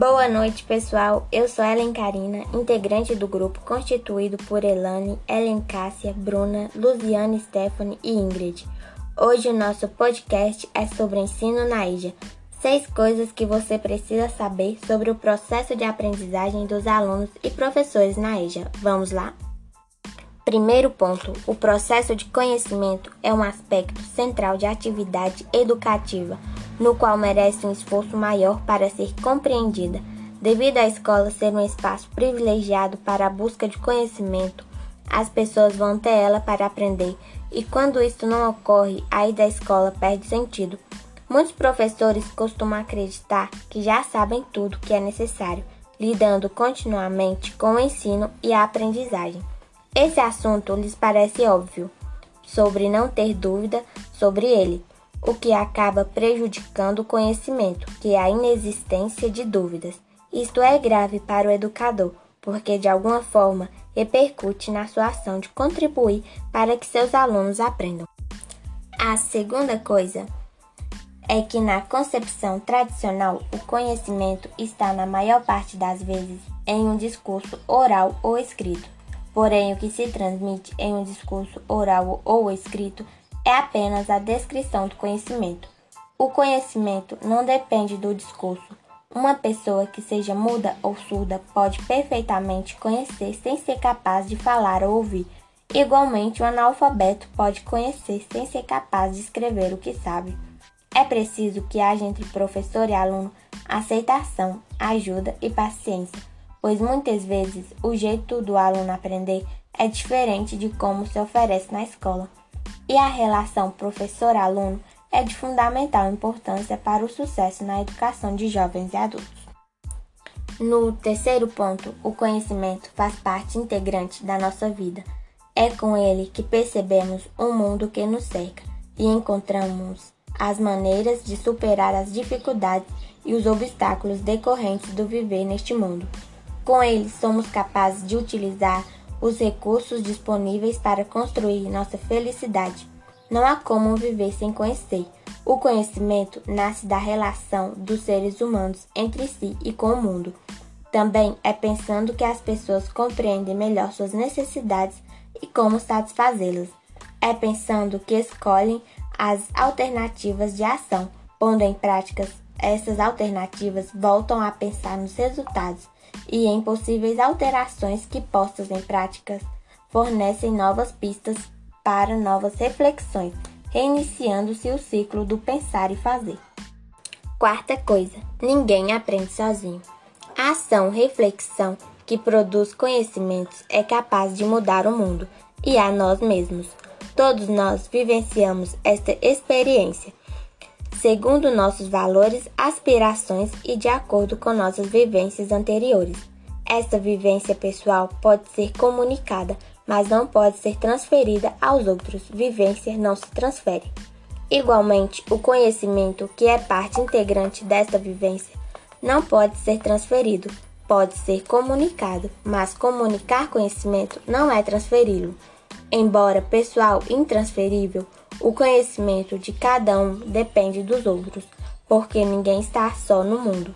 Boa noite, pessoal. Eu sou Ellen Karina, integrante do grupo constituído por Elane, Ellen Cássia, Bruna, Luziane, Stephanie e Ingrid. Hoje o nosso podcast é sobre ensino na IJA. Seis coisas que você precisa saber sobre o processo de aprendizagem dos alunos e professores na IJA. Vamos lá? Primeiro ponto: o processo de conhecimento é um aspecto central de atividade educativa no qual merece um esforço maior para ser compreendida. Devido à escola ser um espaço privilegiado para a busca de conhecimento, as pessoas vão até ela para aprender, e quando isso não ocorre, a ida à escola perde sentido. Muitos professores costumam acreditar que já sabem tudo que é necessário, lidando continuamente com o ensino e a aprendizagem. Esse assunto lhes parece óbvio, sobre não ter dúvida sobre ele, o que acaba prejudicando o conhecimento, que é a inexistência de dúvidas. Isto é grave para o educador, porque de alguma forma repercute na sua ação de contribuir para que seus alunos aprendam. A segunda coisa é que na concepção tradicional o conhecimento está na maior parte das vezes em um discurso oral ou escrito. Porém, o que se transmite em um discurso oral ou escrito é apenas a descrição do conhecimento. O conhecimento não depende do discurso. Uma pessoa que seja muda ou surda pode perfeitamente conhecer sem ser capaz de falar ou ouvir. Igualmente, o analfabeto pode conhecer sem ser capaz de escrever o que sabe. É preciso que haja entre professor e aluno aceitação, ajuda e paciência, pois muitas vezes o jeito do aluno aprender é diferente de como se oferece na escola e a relação professor-aluno é de fundamental importância para o sucesso na educação de jovens e adultos. No terceiro ponto, o conhecimento faz parte integrante da nossa vida. É com ele que percebemos o mundo que nos cerca e encontramos as maneiras de superar as dificuldades e os obstáculos decorrentes do viver neste mundo. Com ele, somos capazes de utilizar os recursos disponíveis para construir nossa felicidade. Não há como viver sem conhecer. O conhecimento nasce da relação dos seres humanos entre si e com o mundo. Também é pensando que as pessoas compreendem melhor suas necessidades e como satisfazê-las. É pensando que escolhem as alternativas de ação, pondo em prática essas alternativas, voltam a pensar nos resultados e em possíveis alterações que postas em práticas fornecem novas pistas para novas reflexões, reiniciando-se o ciclo do pensar e fazer. Quarta coisa: ninguém aprende sozinho. A ação reflexão que produz conhecimentos é capaz de mudar o mundo e a nós mesmos. Todos nós vivenciamos esta experiência segundo nossos valores, aspirações e de acordo com nossas vivências anteriores. Esta vivência pessoal pode ser comunicada, mas não pode ser transferida aos outros. Vivência não se transfere. Igualmente, o conhecimento, que é parte integrante desta vivência, não pode ser transferido, pode ser comunicado, mas comunicar conhecimento não é transferi-lo. Embora pessoal intransferível, o conhecimento de cada um depende dos outros, porque ninguém está só no mundo.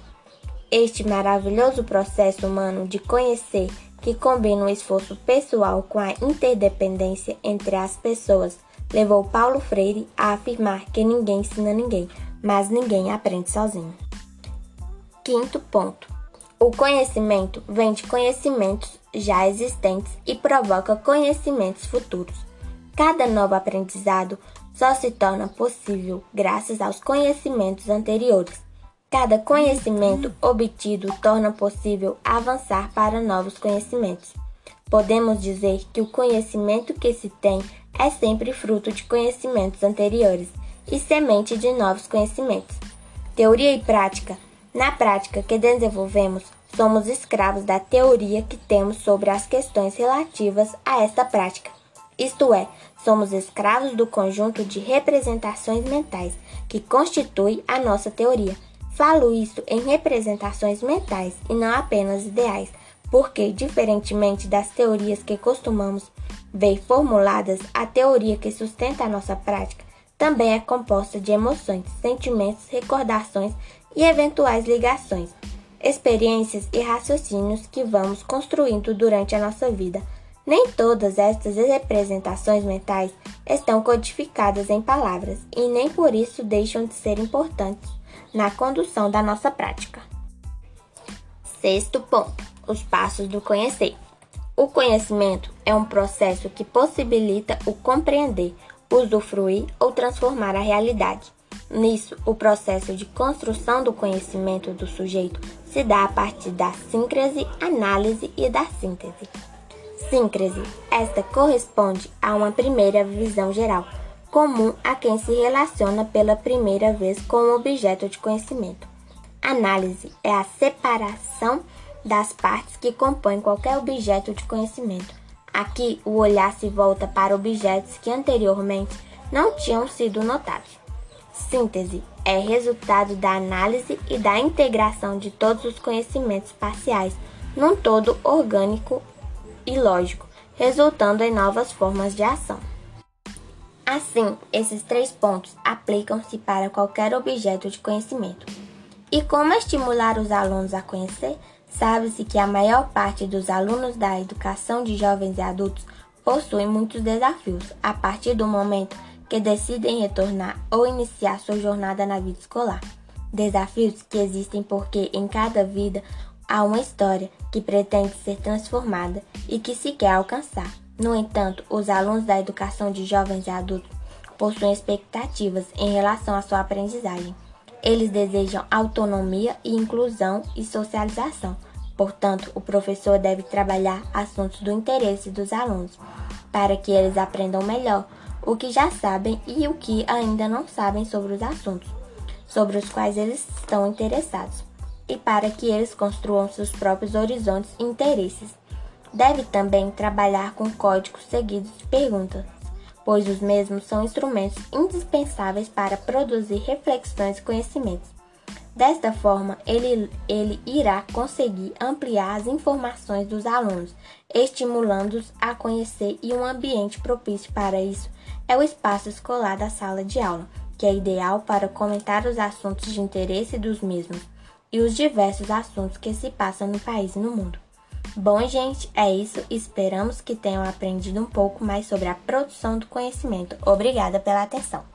Este maravilhoso processo humano de conhecer, que combina o esforço pessoal com a interdependência entre as pessoas, levou Paulo Freire a afirmar que ninguém ensina ninguém, mas ninguém aprende sozinho. Quinto ponto. O conhecimento vem de conhecimentos já existentes e provoca conhecimentos futuros. Cada novo aprendizado só se torna possível graças aos conhecimentos anteriores. Cada conhecimento obtido torna possível avançar para novos conhecimentos. Podemos dizer que o conhecimento que se tem é sempre fruto de conhecimentos anteriores e semente de novos conhecimentos. Teoria e prática. Na prática que desenvolvemos, somos escravos da teoria que temos sobre as questões relativas a esta prática. Isto é, somos escravos do conjunto de representações mentais que constitui a nossa teoria. Falo isso em representações mentais e não apenas ideais, porque, diferentemente das teorias que costumamos ver formuladas, a teoria que sustenta a nossa prática também é composta de emoções, sentimentos, recordações e eventuais ligações. experiências e raciocínios que vamos construindo durante a nossa vida. Nem todas estas representações mentais estão codificadas em palavras e nem por isso deixam de ser importantes na condução da nossa prática. Sexto ponto: os passos do conhecer. O conhecimento é um processo que possibilita o compreender, usufruir ou transformar a realidade. Nisso, o processo de construção do conhecimento do sujeito se dá a partir da síncrese, análise e da síntese. Síncrese. Esta corresponde a uma primeira visão geral, comum a quem se relaciona pela primeira vez com o objeto de conhecimento. Análise é a separação das partes que compõem qualquer objeto de conhecimento. Aqui, o olhar se volta para objetos que anteriormente não tinham sido notados. Síntese é resultado da análise e da integração de todos os conhecimentos parciais num todo orgânico e lógico, resultando em novas formas de ação. Assim, esses três pontos aplicam-se para qualquer objeto de conhecimento. E como estimular os alunos a conhecer? Sabe-se que a maior parte dos alunos da educação de jovens e adultos possuem muitos desafios a partir do momento que decidem retornar ou iniciar sua jornada na vida escolar. Desafios que existem porque em cada vida há uma história que pretende ser transformada e que se quer alcançar. No entanto, os alunos da educação de jovens e adultos possuem expectativas em relação à sua aprendizagem. Eles desejam autonomia e inclusão e socialização. Portanto, o professor deve trabalhar assuntos do interesse dos alunos, para que eles aprendam melhor o que já sabem e o que ainda não sabem sobre os assuntos, sobre os quais eles estão interessados, e para que eles construam seus próprios horizontes e interesses. Deve também trabalhar com códigos seguidos de perguntas, pois os mesmos são instrumentos indispensáveis para produzir reflexões e conhecimentos. Desta forma, ele, ele irá conseguir ampliar as informações dos alunos, estimulando-os a conhecer e um ambiente propício para isso é o espaço escolar da sala de aula, que é ideal para comentar os assuntos de interesse dos mesmos e os diversos assuntos que se passam no país e no mundo. Bom, gente, é isso. Esperamos que tenham aprendido um pouco mais sobre a produção do conhecimento. Obrigada pela atenção.